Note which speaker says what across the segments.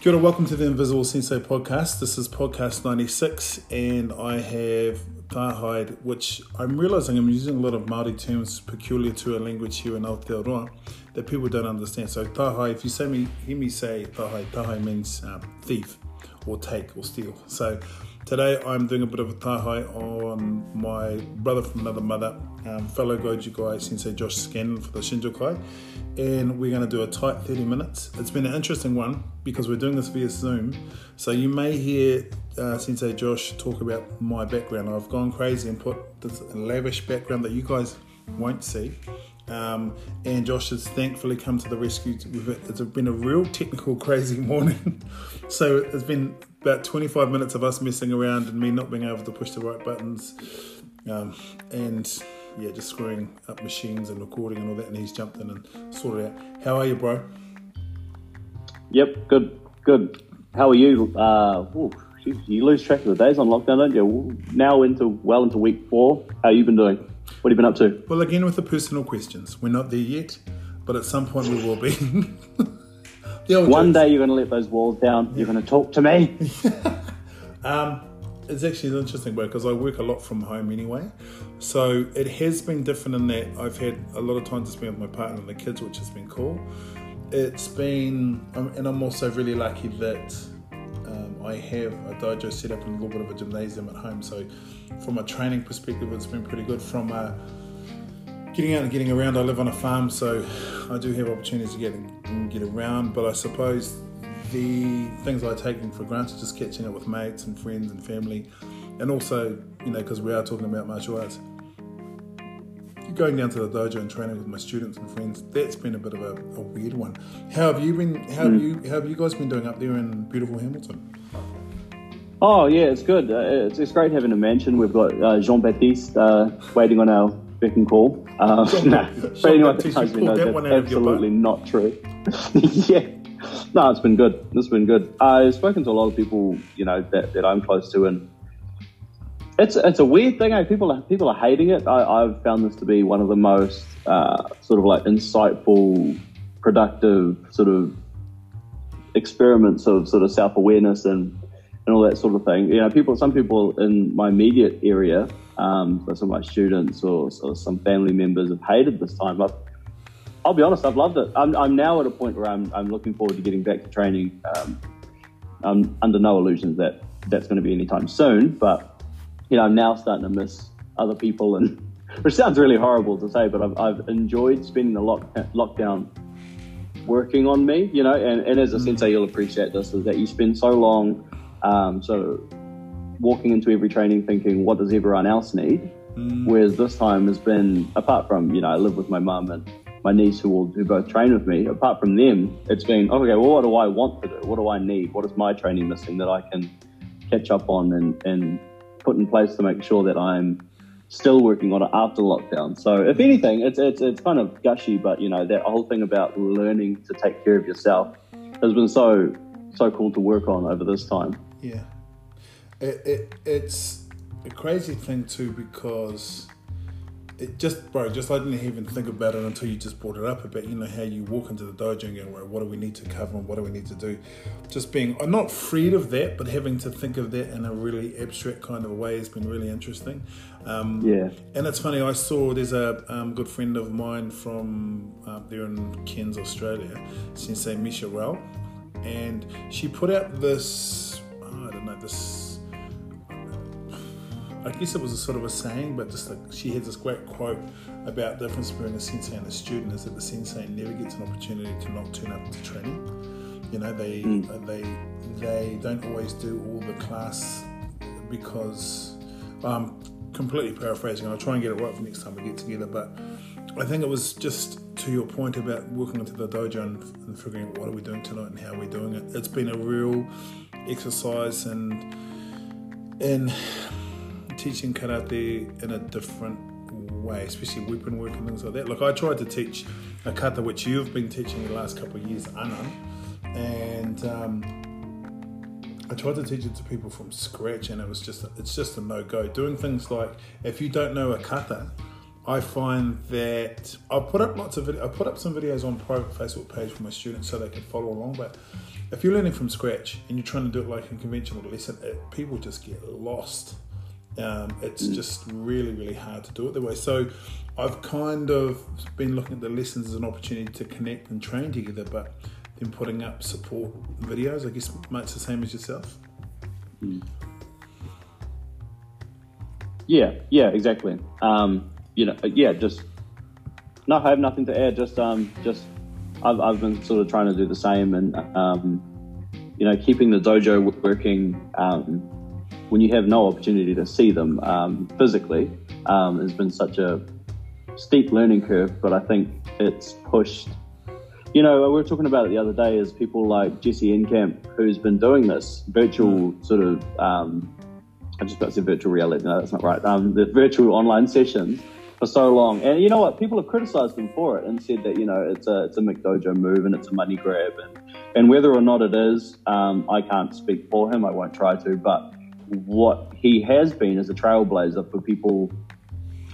Speaker 1: Kia ora, welcome to the Invisible Sensei podcast. This is podcast 96, and I have Tāhae, which I'm realizing I'm using a lot of Māori terms peculiar to a language here in Aotearoa that people don't understand. So, Tāhae, if you say me, hear me say Tāhae, Tāhae means um, thief or take or steal. So, today I'm doing a bit of a Tāhae on my brother from another mother, um, fellow Goju guy, Sensei Josh Scandlyn for the Shinjukai and we're going to do a tight 30 minutes. It's been an interesting one because we're doing this via Zoom. So you may hear uh, Sensei Josh talk about my background. I've gone crazy and put this lavish background that you guys won't see. Um, and Josh has thankfully come to the rescue. It's been a real technical, crazy morning. so it's been about 25 minutes of us messing around and me not being able to push the right buttons. Um, and yeah, just screwing up machines and recording and all that. And he's jumped in and sorted it out. How are you, bro?
Speaker 2: Yep, good, good. How are you? Uh, ooh, you lose track of the days on lockdown, don't you? Now into well into week four. How you been doing? What have you been up to?
Speaker 1: Well, again with the personal questions. We're not there yet, but at some point we will be.
Speaker 2: One jokes. day you're going to let those walls down. Yeah. You're going to talk to me.
Speaker 1: um, it's actually an interesting, bro, because I work a lot from home anyway. So it has been different in that I've had a lot of time to spend with my partner and the kids, which has been cool. It's been, um, and I'm also really lucky that um, I have a dojo set up in a little bit of a gymnasium at home. So from a training perspective, it's been pretty good. From a, getting out and getting around, I live on a farm, so I do have opportunities to get get around. But I suppose the things I take for granted, just catching up with mates and friends and family, and also, you know, because we are talking about martial arts, going down to the dojo and training with my students and friends, that's been a bit of a, a weird one. How have you been? How have hmm. you? How have you guys been doing up there in beautiful Hamilton?
Speaker 2: Oh yeah, it's good. Uh, it's, it's great having a mansion. We've got uh, Jean Baptiste uh, waiting on our beck and call. Uh, Jean, nah, Jean Baptiste, absolutely not true. yeah, no, it's been good. It's been good. I've spoken to a lot of people, you know, that, that I'm close to, and it's it's a weird thing. Eh? People are people are hating it. I, have found this to be one of the most uh, sort of like insightful, productive sort of experiments of sort of self awareness and and all that sort of thing. You know, people. Some people in my immediate area, um, some of my students or, or some family members have hated this time. But I'll be honest, I've loved it. I'm, I'm now at a point where I'm, I'm looking forward to getting back to training. Um, I'm under no illusions that that's going to be anytime soon, but you know, I'm now starting to miss other people, and which sounds really horrible to say, but I've, I've enjoyed spending the lock, lockdown working on me, you know, and, and as a mm. sensei, you'll appreciate this is that you spend so long, um, so walking into every training thinking, what does everyone else need? Mm. Whereas this time has been, apart from, you know, I live with my mum and my niece who will who both train with me. Apart from them, it's been okay. Well, what do I want to do? What do I need? What is my training missing that I can catch up on and and put in place to make sure that I'm still working on it after lockdown. So if anything, it's it's it's kind of gushy, but you know that whole thing about learning to take care of yourself has been so so cool to work on over this time.
Speaker 1: Yeah, it, it it's a crazy thing too because it just, bro, just I didn't even think about it until you just brought it up about, you know, how you walk into the dojo and go, well, what do we need to cover and what do we need to do? Just being, I'm not freed of that, but having to think of that in a really abstract kind of a way has been really interesting.
Speaker 2: Um, yeah.
Speaker 1: And it's funny, I saw there's a um, good friend of mine from up there in Cairns, Australia, Sensei Misha Rao, and she put out this, oh, I don't know, this I guess it was a sort of a saying, but just like she had this great quote about the difference between a sensei and a student is that the sensei never gets an opportunity to not turn up to training. You know, they mm. they they don't always do all the class because I'm completely paraphrasing. I'll try and get it right for next time we get together, but I think it was just to your point about walking into the dojo and, and figuring out what are we doing tonight and how we're we doing it. It's been a real exercise and and teaching karate in a different way, especially weapon work and things like that. Like I tried to teach a kata which you've been teaching the last couple of years, Anan, and um, I tried to teach it to people from scratch, and it was just it's just a no go. Doing things like if you don't know a kata, I find that I put up lots of video, I put up some videos on private Facebook page for my students so they can follow along, but if you're learning from scratch and you're trying to do it like a conventional lesson, it, people just get lost. Um, it's just really, really hard to do it that way. So I've kind of been looking at the lessons as an opportunity to connect and train together, but then putting up support videos, I guess much the same as yourself. Mm.
Speaker 2: Yeah, yeah, exactly. Um, you know, yeah, just no, I have nothing to add. Just, um, just I've, I've been sort of trying to do the same, and um, you know, keeping the dojo working um, when you have no opportunity to see them um, physically um, has been such a steep learning curve. But I think it's pushed. You know, we were talking about it the other day. Is people like Jesse Enkamp, who's been doing this virtual sort of um, I just about to say virtual reality. No, that's not right. Um, the virtual online sessions for so long. And you know what? People have criticized him for it and said that, you know, it's a, it's a McDojo move and it's a money grab. And, and whether or not it is, um, I can't speak for him. I won't try to. But what he has been as a trailblazer for people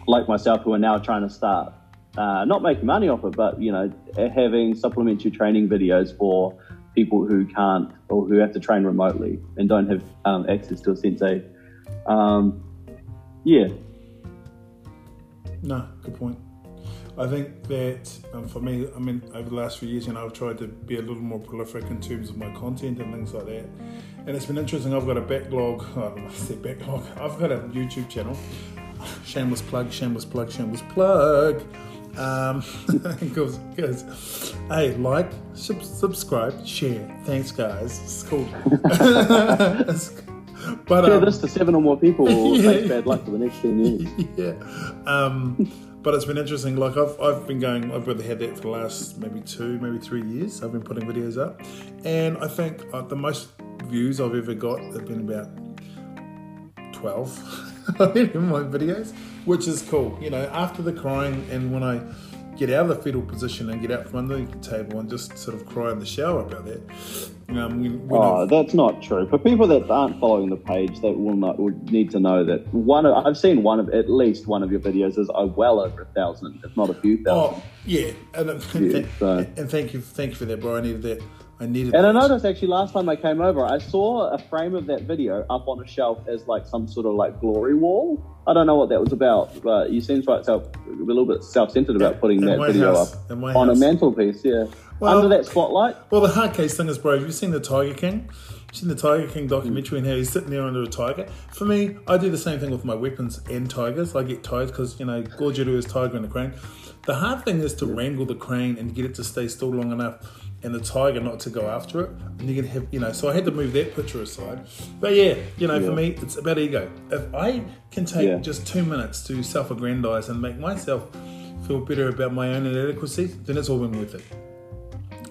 Speaker 2: like myself who are now trying to start, uh, not making money off it, but, you know, having supplementary training videos for people who can't or who have to train remotely and don't have um, access to a sensei. Um, yeah,
Speaker 1: no, good point. I think that um, for me, I mean, over the last few years, you know, I've tried to be a little more prolific in terms of my content and things like that. And it's been interesting. I've got a backlog. I don't know say backlog. I've got a YouTube channel. Shameless plug. Shameless plug. Shameless plug. Um, goes, goes, hey, like, sub- subscribe, share. Thanks, guys. It's cool.
Speaker 2: it's, but share um, this to seven or more people, or yeah, take bad luck for the next ten years.
Speaker 1: Yeah. Um, but it's been interesting. Like I've I've been going. I've really had that for the last maybe two, maybe three years. I've been putting videos up, and I think uh, the most views I've ever got have been about twelve in my videos, which is cool. You know, after the crying and when I get out of the fetal position and get out from under the table and just sort of cry in the shower about that.
Speaker 2: Um, when, when oh, I've... that's not true. For people that aren't following the page, that will not would need to know that one. Of, I've seen one of at least one of your videos is uh, well over a thousand, if not a few thousand.
Speaker 1: Oh, yeah, and, and, th- so. and thank you, thank you for that, bro. I needed that. I needed.
Speaker 2: And that. I noticed actually last time I came over, I saw a frame of that video up on a shelf as like some sort of like glory wall. I don't know what that was about, but you seem quite self, a little bit self-centered about putting in that video house, up on house. a mantelpiece. Yeah, well, under that spotlight.
Speaker 1: Well, the hard case thing is, bro. Have you seen the Tiger King? You've seen the Tiger King documentary and how he's sitting there under a tiger. For me, I do the same thing with my weapons and tigers. I get tired because you know Goju is tiger in the crane. The hard thing is to wrangle the crane and get it to stay still long enough and the tiger not to go after it. And you're gonna have, you know, so I had to move that picture aside. But yeah, you know, yeah. for me, it's about ego. If I can take yeah. just two minutes to self-aggrandize and make myself feel better about my own inadequacy, then it's all been worth it.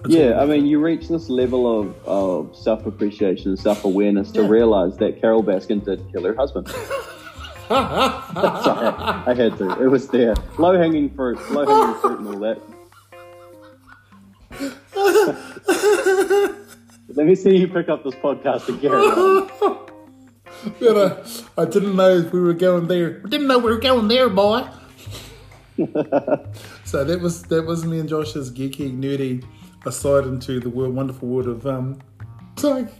Speaker 2: Yeah, I mean, you reach this level of, of self-appreciation and self-awareness to yeah. realize that Carole Baskin did kill her husband. Sorry, I had to. It was there. Low-hanging fruit, low-hanging fruit and all that. Let me see you pick up this podcast again.
Speaker 1: but, uh, I didn't know if we were going there. I didn't know we were going there, boy. so that was that was me and Josh's geeky, nerdy aside into the world, wonderful world of um, Tiger,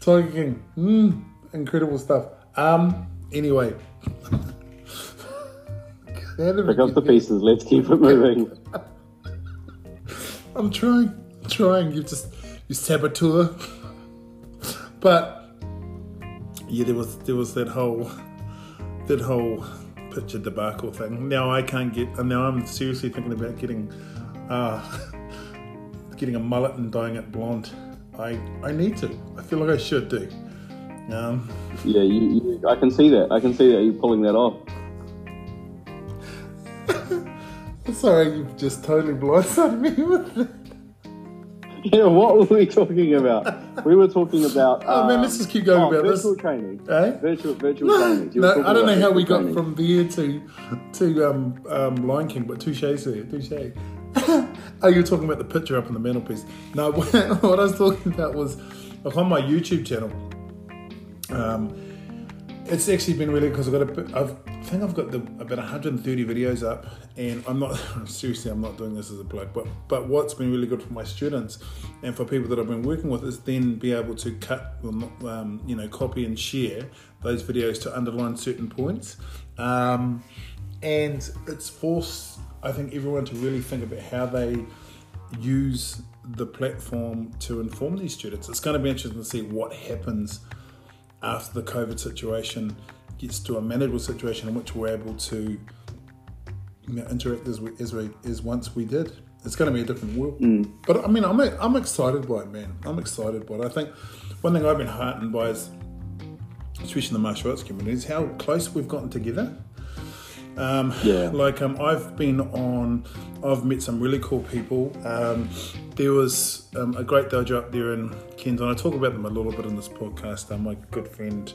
Speaker 1: Tiger King. Mm, incredible stuff. Um, anyway.
Speaker 2: Pick up the pieces. Let's keep it moving.
Speaker 1: I'm trying, I'm trying. You just you saboteur. but yeah, there was there was that whole that whole picture debacle thing. Now I can't get. And now I'm seriously thinking about getting uh, getting a mullet and dyeing it blonde. I I need to. I feel like I should do. Um,
Speaker 2: yeah, you, you, I can see that. I can see that you're pulling that off.
Speaker 1: Sorry, you've just totally blindsided me with it.
Speaker 2: Yeah, what were we talking about? We were talking about.
Speaker 1: oh man, let's just keep going
Speaker 2: oh,
Speaker 1: about
Speaker 2: virtual
Speaker 1: this.
Speaker 2: training. Eh? Virtual virtual no, training.
Speaker 1: No, I don't know how we got from there to to um, um, Lion King, but touche, sir, touche. Oh, you were talking about the picture up on the mantelpiece. No, what I was talking about was like on my YouTube channel. Um, it's actually been really because I've got a I've, I think I've got the, about 130 videos up, and I'm not seriously I'm not doing this as a plug, but but what's been really good for my students and for people that I've been working with is then be able to cut, um, you know, copy and share those videos to underline certain points, um, and it's forced I think everyone to really think about how they use the platform to inform these students. It's going to be interesting to see what happens after the COVID situation gets to a manageable situation in which we're able to you know, interact as we, as we as once we did. It's going to be a different world. Mm. But I mean, I'm I'm excited by it, man. I'm excited by it. I think one thing I've been heartened by is, especially in the martial arts community, is how close we've gotten together. Um, yeah. Like um, I've been on, I've met some really cool people. Um, there was um, a great dojo up there in Kenton. I talk about them a little bit in this podcast. Uh, my good friend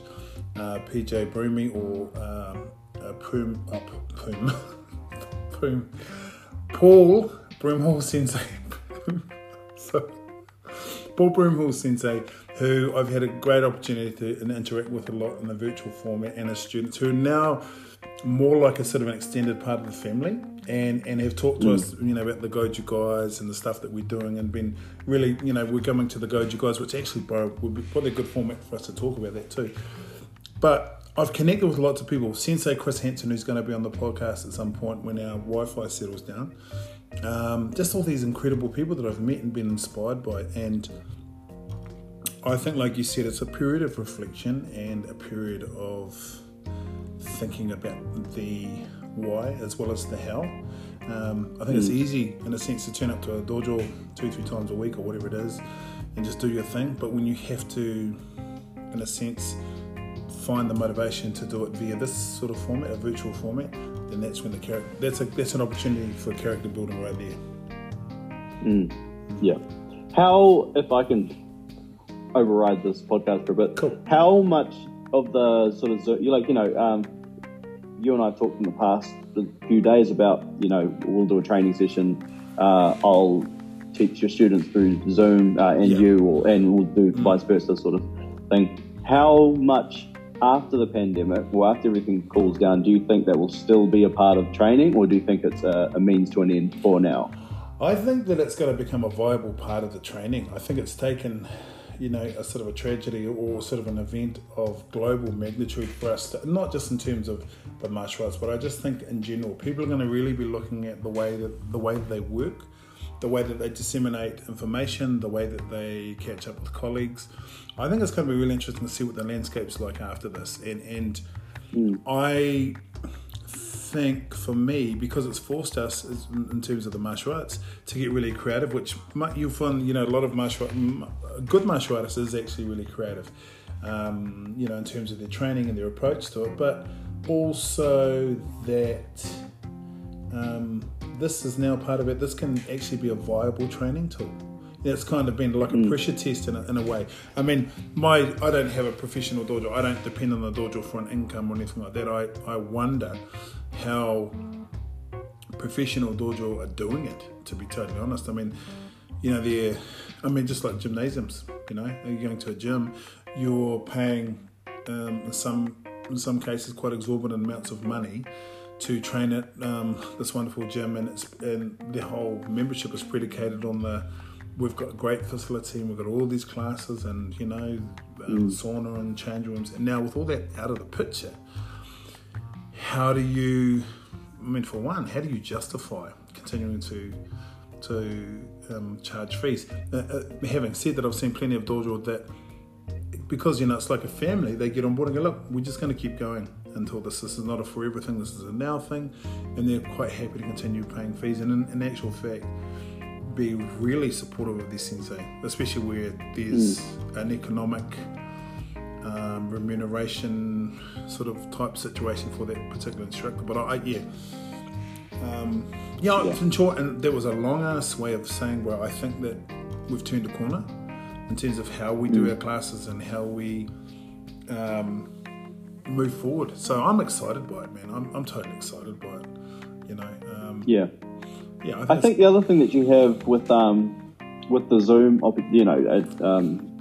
Speaker 1: uh, PJ Broomy or um, uh, Poom, oh, Poom, Poom, Paul Broomhall Sensei. so, Paul Broomhall Sensei, who I've had a great opportunity to interact with a lot in the virtual format, and his students who now more like a sort of an extended part of the family and and have talked to mm. us you know about the goju guys and the stuff that we're doing and been really you know we're coming to the goju guys which actually would be probably a good format for us to talk about that too but I've connected with lots of people. Sensei Chris Hansen, who's going to be on the podcast at some point when our Wi-Fi settles down. Um, just all these incredible people that I've met and been inspired by, and I think, like you said, it's a period of reflection and a period of thinking about the why as well as the how. Um, I think mm. it's easy, in a sense, to turn up to a dojo two, three times a week or whatever it is, and just do your thing. But when you have to, in a sense, find the motivation to do it via this sort of format, a virtual format, then that's when the character that's a that's an opportunity for character building right there.
Speaker 2: Mm. Yeah. How, if I can override this podcast for a bit,
Speaker 1: cool.
Speaker 2: how much of the sort of you like you know um, you and I talked in the past a few days about you know we'll do a training session. Uh, I'll teach your students through Zoom uh, and yeah. you, or, and we'll do mm. vice versa sort of thing. How much after the pandemic, or after everything cools down, do you think that will still be a part of training, or do you think it's a, a means to an end for now?
Speaker 1: I think that it's going to become a viable part of the training. I think it's taken you know, a sort of a tragedy or sort of an event of global magnitude for us, to, not just in terms of the martial arts, but I just think in general, people are going to really be looking at the way that the way that they work, the way that they disseminate information, the way that they catch up with colleagues. I think it's going to be really interesting to see what the landscape's like after this, and and mm. I think for me, because it's forced us in terms of the martial arts to get really creative, which you'll find, you know, a lot of martial good martial artists is actually really creative, um, you know, in terms of their training and their approach to it, but also that um, this is now part of it. This can actually be a viable training tool. It's kind of been like a mm. pressure test in a, in a way. I mean, my I don't have a professional dojo. I don't depend on the dojo for an income or anything like that. I, I wonder how professional dojo are doing it. To be totally honest, I mean, you know, they're, I mean, just like gymnasiums. You know, you're going to a gym, you're paying um, in some in some cases quite exorbitant amounts of money to train at um, this wonderful gym, and it's and the whole membership is predicated on the we've got a great facility and we've got all these classes and you know um, mm. sauna and change rooms and now with all that out of the picture how do you? I mean, for one, how do you justify continuing to to um, charge fees? Uh, uh, having said that, I've seen plenty of dojo that because you know it's like a family, they get on board and go, look, we're just going to keep going until this. This is not a forever thing. This is a now thing, and they're quite happy to continue paying fees. And in, in actual fact, be really supportive of this sensei, especially where there's mm. an economic um, remuneration sort of type situation for that particular instructor. But I, I yeah. Um, yeah, yeah, in short, and there was a long ass way of saying where I think that we've turned a corner in terms of how we do mm. our classes and how we um, move forward. So I'm excited by it, man. I'm, I'm totally excited by it. You know. Um,
Speaker 2: yeah. Yeah. I think, I think the other thing that you have with um, with the Zoom, you know, um,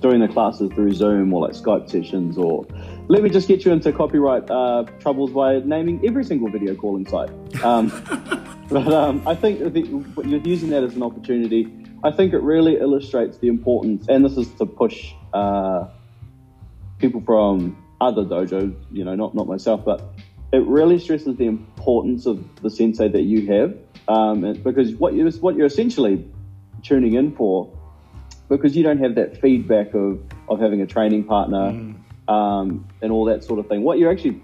Speaker 2: doing the classes through Zoom or like Skype sessions, or let me just get you into copyright uh, troubles by naming every single video calling site. Um, but um, I think you're using that as an opportunity. I think it really illustrates the importance, and this is to push uh, people from other dojos, you know, not not myself, but it really stresses the importance of the sensei that you have, um, because what you what you're essentially tuning in for, because you don't have that feedback of of having a training partner mm. um, and all that sort of thing. What you're actually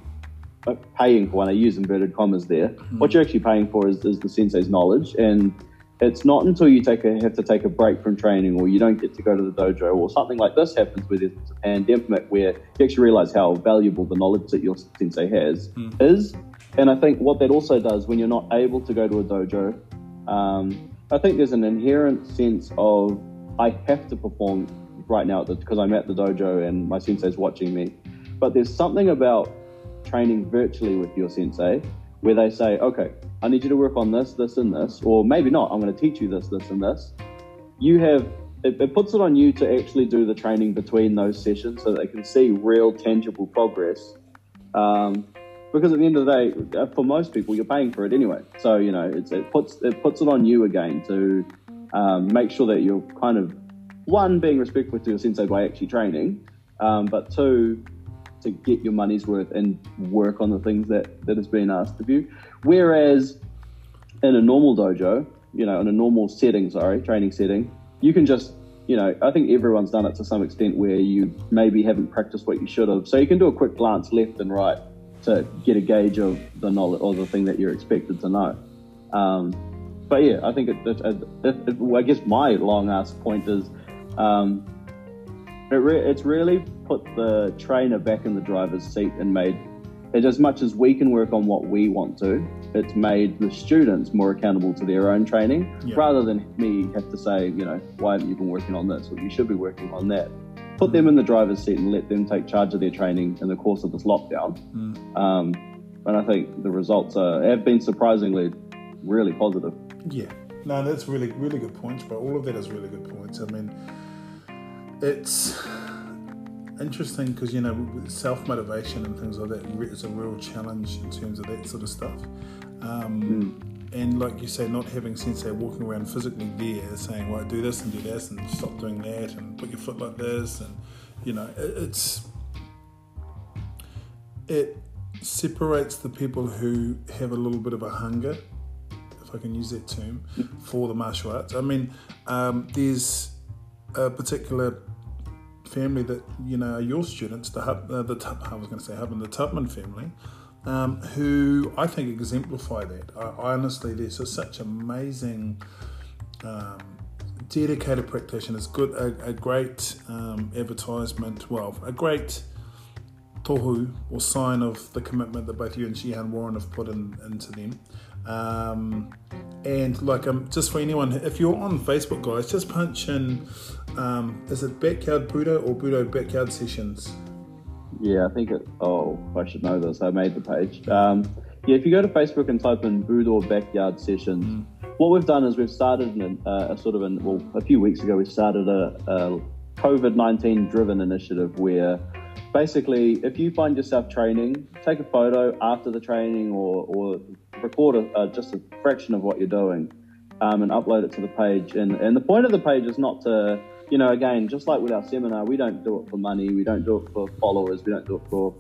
Speaker 2: uh, paying for, and I use inverted commas there, mm. what you're actually paying for is, is the sensei's knowledge and it's not until you take a, have to take a break from training or you don't get to go to the dojo or something like this happens where there's a pandemic where you actually realize how valuable the knowledge that your sensei has mm. is. And I think what that also does when you're not able to go to a dojo, um, I think there's an inherent sense of I have to perform right now because I'm at the dojo and my sensei's watching me. But there's something about training virtually with your sensei where they say, okay, I need you to work on this, this, and this, or maybe not, I'm going to teach you this, this, and this. You have, it, it puts it on you to actually do the training between those sessions so they can see real, tangible progress. Um, because at the end of the day, uh, for most people, you're paying for it anyway. So you know, it puts it puts it on you again to um, make sure that you're kind of one being respectful to your sensei by actually training, um, but two to get your money's worth and work on the things that, that has been asked of you. Whereas in a normal dojo, you know, in a normal setting, sorry, training setting, you can just, you know, I think everyone's done it to some extent where you maybe haven't practiced what you should have. So you can do a quick glance left and right to get a gauge of the knowledge or the thing that you're expected to know. Um, but yeah, I think it, it, it, I guess my long ass point is um, re- it's really put the trainer back in the driver's seat and made it as much as we can work on what we want to, it's made the students more accountable to their own training yeah. rather than me have to say, you know, why haven't you been working on this? Or you should be working on that. Put mm. them in the driver's seat and let them take charge of their training in the course of this lockdown. Mm. Um, and I think the results are, have been surprisingly really positive.
Speaker 1: Yeah. No, that's really, really good points, but all of that is really good points. I mean, it's interesting because you know self motivation and things like that is a real challenge in terms of that sort of stuff. Um, mm. And like you say, not having sensei walking around physically there saying, "Well, do this and do this and stop doing that and put your foot like this," and you know, it, it's it separates the people who have a little bit of a hunger, I can use that term, for the martial arts. I mean, um, there's a particular family that you know are your students, the Hub, uh, the I was going to say the Tubman family, um, who I think exemplify that. I, honestly, there's just such amazing, um, dedicated practitioners. Good, a, a great um, advertisement. Well, a great tohu or sign of the commitment that both you and Shihan Warren have put in, into them. Um, and like um, just for anyone, if you're on Facebook, guys, just punch in. Um, is it backyard Budo or Budo backyard sessions?
Speaker 2: Yeah, I think it. Oh, I should know this. I made the page. Um, yeah, if you go to Facebook and type in Budo backyard sessions, mm. what we've done is we've started an, uh, a sort of an well, a few weeks ago we started a, a COVID nineteen driven initiative where basically, if you find yourself training, take a photo after the training or, or record a, uh, just a fraction of what you're doing um, and upload it to the page. And, and the point of the page is not to, you know, again, just like with our seminar, we don't do it for money, we don't do it for followers, we don't do it for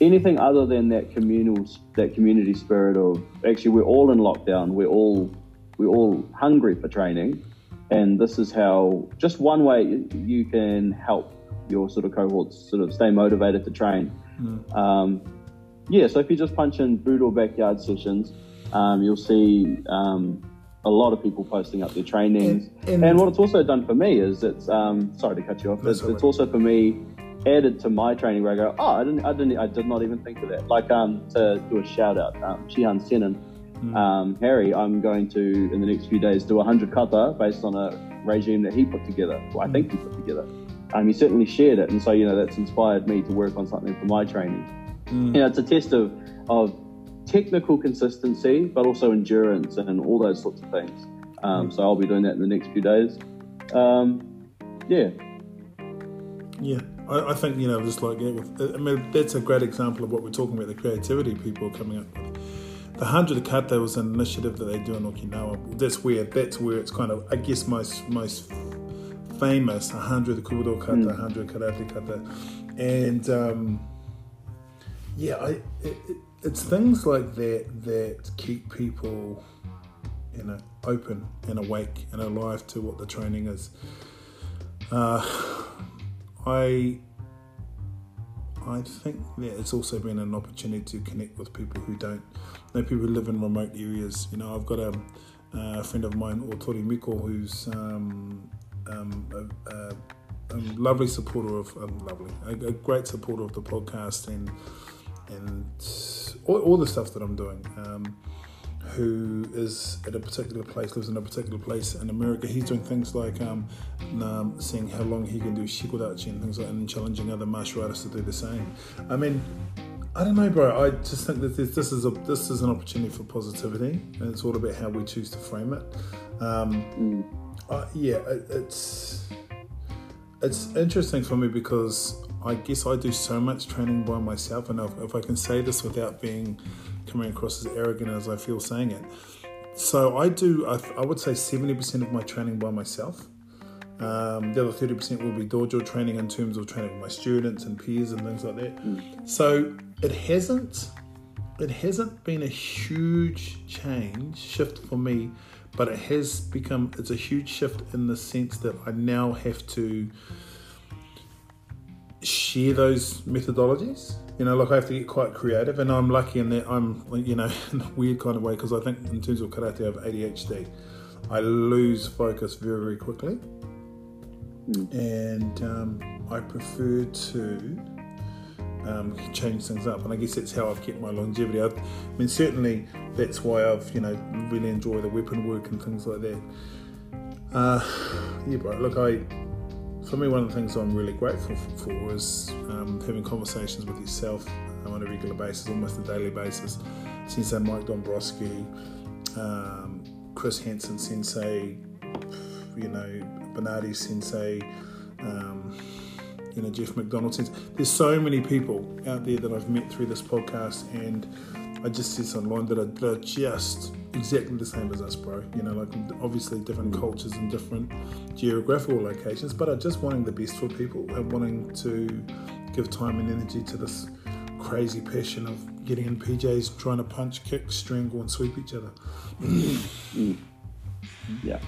Speaker 2: anything other than that communal, that community spirit of actually we're all in lockdown, we're all we're all hungry for training, and this is how just one way you can help your sort of cohorts sort of stay motivated to train. Mm. Um, yeah, so if you just punch in Budo backyard sessions, um, you'll see um, a lot of people posting up their trainings. And, and, and, what it's also done for me is it's um, sorry to cut you off. It's, it's, also for me added to my training where I go, oh, I didn't, I didn't, I did not even think of that. Like um, to do a shout out, um, Shihan Senin, mm. um, Harry, I'm going to in the next few days do a hundred kata based on a regime that he put together. Well, I think he put together. Um, he certainly shared it, and so you know that's inspired me to work on something for my training. Mm. You know, it's a test of of technical consistency, but also endurance and all those sorts of things. Um, so I'll be doing that in the next few days. Um, yeah.
Speaker 1: Yeah, I, I, think you know, just like it with, I mean, that's a great example of what we're talking about—the creativity people are coming up with. The hundred kata was an initiative that they do in Okinawa. That's where that's where it's kind of, I guess, most most famous. hundred kudo kata, mm. hundred karate kata, and um, yeah, I, it, it, it's things like that that keep people, you know, open and awake and alive to what the training is. Uh, I I think that it's also been an opportunity to connect with people who don't know people who live in remote areas. You know, I've got a, a friend of mine, Otori Miko, who's um, um, a, a, a, lovely supporter of um, lovely, a, great supporter of the podcast and and all, all the stuff that I'm doing. Um, who is at a particular place, lives in a particular place in America. He's doing things like um, um, seeing how long he can do shikodachi and things like that, and challenging other martial artists to do the same. I mean, I don't know, bro. I just think that this, this is a this is an opportunity for positivity, and it's all about how we choose to frame it. Um, uh, yeah, it, it's it's interesting for me because I guess I do so much training by myself, and if, if I can say this without being coming across as arrogant as I feel saying it. So I do, I, I would say 70% of my training by myself. Um, the other 30% will be dojo training in terms of training with my students and peers and things like that. Mm. So it hasn't, it hasn't been a huge change, shift for me, but it has become, it's a huge shift in the sense that I now have to share those methodologies you know, like I have to get quite creative, and I'm lucky in that I'm, you know, in a weird kind of way because I think in terms of karate, I have ADHD. I lose focus very, very quickly, mm. and um, I prefer to um, change things up. And I guess that's how I've kept my longevity. I've, I mean, certainly that's why I've, you know, really enjoyed the weapon work and things like that. Uh, yeah, bro. Look, I for me, one of the things I'm really grateful for is um, having conversations with yourself on a regular basis, almost a daily basis. Sensei Mike Dombrowski, um, Chris Hansen Sensei, you know, Bernardi Sensei, um, you know, Jeff McDonald Sensei. There's so many people out there that I've met through this podcast, and I just see online that are, that are just exactly the same as us, bro. You know, like obviously different cultures and different geographical locations, but are just wanting the best for people and wanting to give time and energy to this crazy passion of getting in PJs, trying to punch, kick, strangle, and sweep each other.
Speaker 2: mm. Yeah.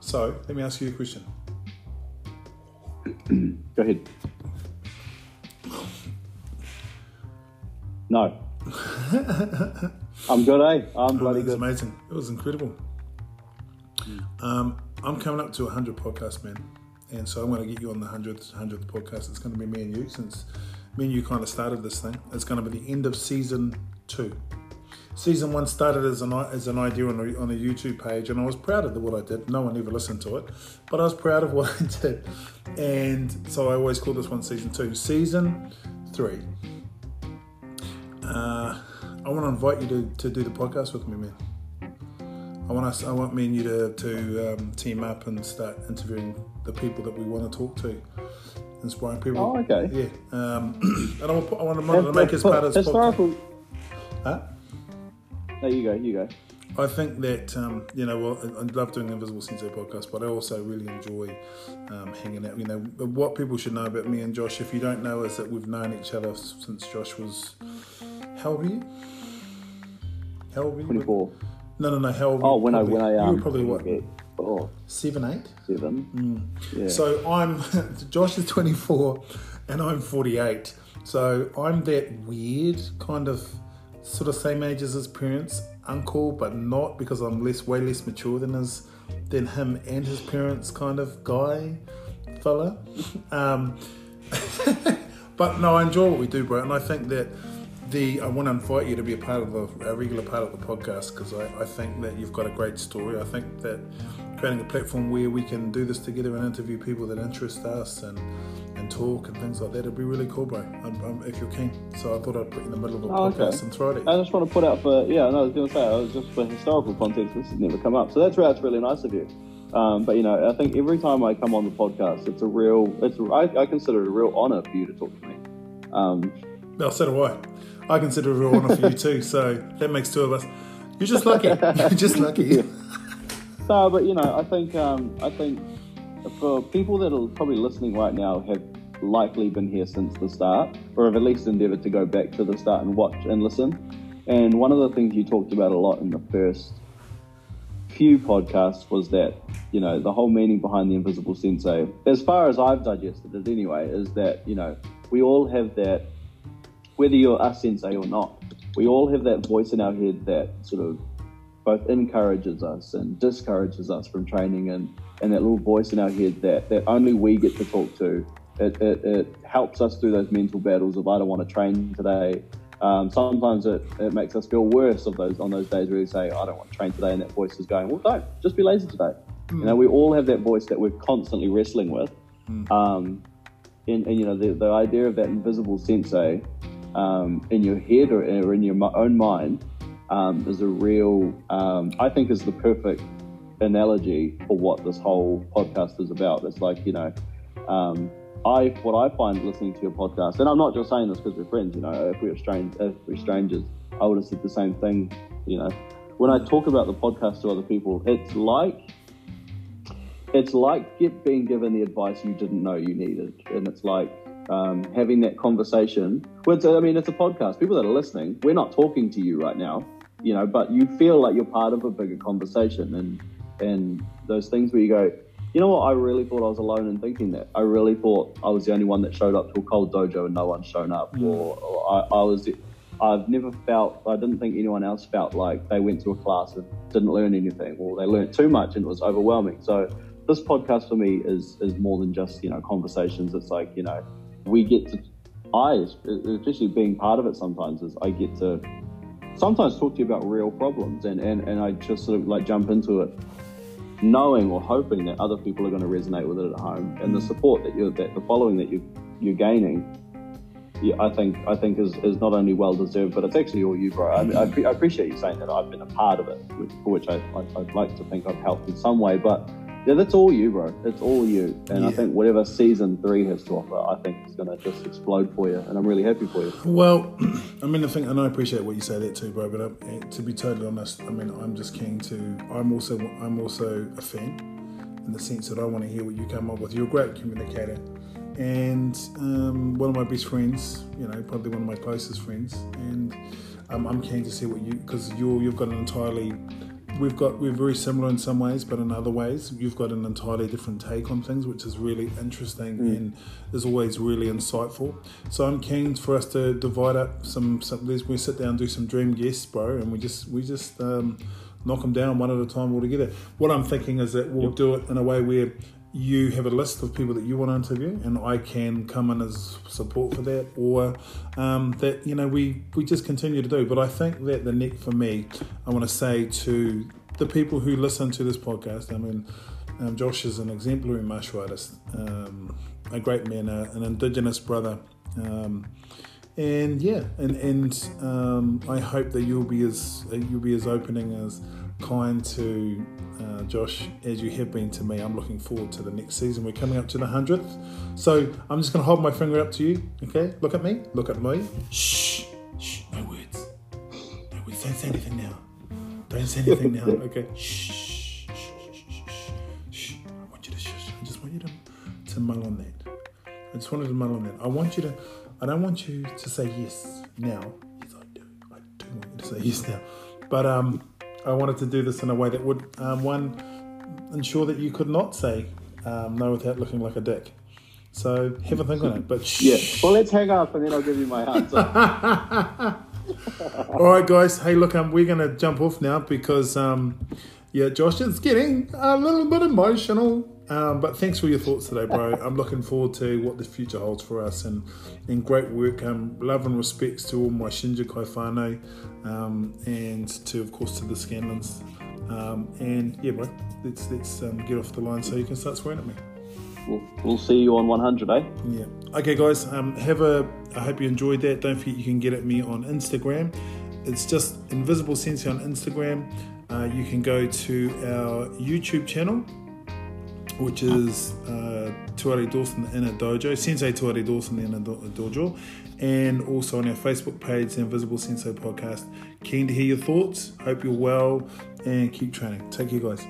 Speaker 1: So let me ask you a question.
Speaker 2: Go ahead. No. I'm good, eh? I'm bloody oh, good.
Speaker 1: amazing. It was incredible. Um, I'm coming up to 100 podcasts, man. And so I'm going to get you on the 100th, 100th podcast. It's going to be me and you since me and you kind of started this thing. It's going to be the end of season two. Season one started as an, as an idea on a, on a YouTube page, and I was proud of what I did. No one ever listened to it, but I was proud of what I did. And so I always call this one season two. Season three. Uh, I want to invite you to, to do the podcast with me, man. I want us. I want me and you to, to um, team up and start interviewing the people that we want to talk to, inspiring people.
Speaker 2: Oh, okay.
Speaker 1: Yeah. Um, and I want, I want to, make as part of this historical. Podcast.
Speaker 2: Huh? There you go. You go.
Speaker 1: I think that um, you know, well, I love doing Invisible Sensei podcast, but I also really enjoy um, hanging out. You know, what people should know about me and Josh, if you don't know, is that we've known each other since Josh was. How old were you? How old were you?
Speaker 2: Twenty-four.
Speaker 1: No, no, no. How old?
Speaker 2: Oh, when probably, I when I um,
Speaker 1: you were probably what?
Speaker 2: Oh.
Speaker 1: Seven, eight.
Speaker 2: Seven.
Speaker 1: Mm. Yeah. So I'm Josh is twenty-four, and I'm forty-eight. So I'm that weird kind of sort of same age as his parents, uncle, but not because I'm less way less mature than his than him and his parents kind of guy fella. Um, but no, I enjoy what we do, bro, and I think that the I want to invite you to be a part of the, a regular part of the podcast because I, I think that you've got a great story. I think that creating a platform where we can do this together and interview people that interest us and and talk and things like that. It'd be really cool, bro. I'm, I'm, if you're keen. So I thought I'd put you in the middle of a oh, podcast okay. and throw it. At you.
Speaker 2: I just want to put out for yeah. No, I was going to say I was just for historical context. This has never come up, so that's that's really nice of you. Um, but you know, I think every time I come on the podcast, it's a real. It's I, I consider it a real honor for you to talk to me. Um,
Speaker 1: well, so do I. I consider real honor for you too. So that makes two of us. You're just lucky. You're just lucky.
Speaker 2: no, but you know, I think um, I think for people that are probably listening right now have likely been here since the start, or have at least endeavored to go back to the start and watch and listen. And one of the things you talked about a lot in the first few podcasts was that, you know, the whole meaning behind the invisible sensei, as far as I've digested it anyway, is that, you know, we all have that, whether you're a sensei or not, we all have that voice in our head that sort of both encourages us and discourages us from training and, and that little voice in our head that, that only we get to talk to. It, it, it helps us through those mental battles of I don't want to train today. Um, sometimes it, it makes us feel worse of those on those days where we say I don't want to train today and that voice is going well don't just be lazy today. Mm. You know we all have that voice that we're constantly wrestling with. Mm. Um, and, and, you know the, the idea of that invisible sensei um, in your head or, or in your own mind um, is a real, um, I think, is the perfect analogy for what this whole podcast is about. It's like, you know, um, I what I find listening to your podcast, and I'm not just saying this because we're friends. You know, if we were strange, if we're strangers, I would have said the same thing. You know, when I talk about the podcast to other people, it's like it's like get being given the advice you didn't know you needed, and it's like um, having that conversation. Well, I mean, it's a podcast. People that are listening, we're not talking to you right now you know, but you feel like you're part of a bigger conversation and and those things where you go, you know what, I really thought I was alone in thinking that. I really thought I was the only one that showed up to a cold dojo and no one's shown up. Mm. Or, or I, I, was, I've never felt, I didn't think anyone else felt like they went to a class and didn't learn anything or they learned too much and it was overwhelming. So this podcast for me is, is more than just, you know, conversations. It's like, you know, we get to, I, especially being part of it sometimes is I get to sometimes talk to you about real problems and, and, and I just sort of like jump into it knowing or hoping that other people are going to resonate with it at home and the support that you're that the following that you you're gaining yeah, I think I think is, is not only well deserved, but it's actually all you, bro. I, I, I appreciate you saying that I've been a part of it, for which I, I, would like to think I've helped in some way. But yeah, that's all you, bro. It's all you. And yeah. I think whatever season three has to offer, I think it's going to just explode for you. And I'm really happy for you.
Speaker 1: Well, I mean, I think, and I appreciate what you say there too, bro. But uh, to be totally honest, I mean, I'm just keen to. I'm also, I'm also a fan in the sense that I want to hear what you come up with. You're a great communicator, and um, one of my best friends. You know, probably one of my closest friends, and um, I'm keen to see what you because you're, you've got an entirely we've got we're very similar in some ways, but in other ways, you've got an entirely different take on things, which is really interesting mm. and is always really insightful. So I'm keen for us to divide up some. some we sit down, do some dream guests, bro, and we just we just um, knock them down one at a time all together. What I'm thinking is that we'll yep. do it in a way where you have a list of people that you want to interview, and I can come in as support for that, or um, that you know we we just continue to do. But I think that the neck for me, I want to say to the people who listen to this podcast. I mean, um, Josh is an exemplary martial artist, um, a great man, uh, an Indigenous brother. Um, and yeah, and and um, I hope that you'll be as you'll be as opening as kind to uh, Josh, as you have been to me. I'm looking forward to the next season. We're coming up to the 100th. So I'm just going to hold my finger up to you. Okay? Look at me. Look at me. Shh. Shh. No words. No words. Don't say anything now. Don't say anything now. Okay? Shh. Shh. Shh. Shh. I want you to shush. I just want you to, to mull on that. I just wanted to mull on that. I want you to, I don't want you to say yes now. Yes, I do. I do want you to say yes now. But, um, I wanted to do this in a way that would, um, one, ensure that you could not say um, no without looking like a dick. So have a think on it. But
Speaker 2: shh. yeah, well, let's hang up and then I'll give you my answer.
Speaker 1: All right, guys. Hey, look, um, we're gonna jump off now because um, yeah, Josh is getting a little bit emotional. Um, but thanks for your thoughts today, bro. I'm looking forward to what the future holds for us and, and great work. Um, love and respects to all my Shinja whānau um, and to, of course, to the Scandlyns. Um, and yeah, bro, let's, let's um, get off the line so you can start swearing at me.
Speaker 2: we'll, we'll see you on 100, eh?
Speaker 1: Yeah. Okay, guys. Um, have a. I hope you enjoyed that. Don't forget you can get at me on Instagram. It's just Invisible Sensei on Instagram. Uh, you can go to our YouTube channel, which is uh, Tuare Dawson in a Dojo, Sensei Tuare Dawson in a Dojo, and also on our Facebook page, the Invisible Sensei Podcast. Keen to hear your thoughts. Hope you're well and keep training. Take care, guys.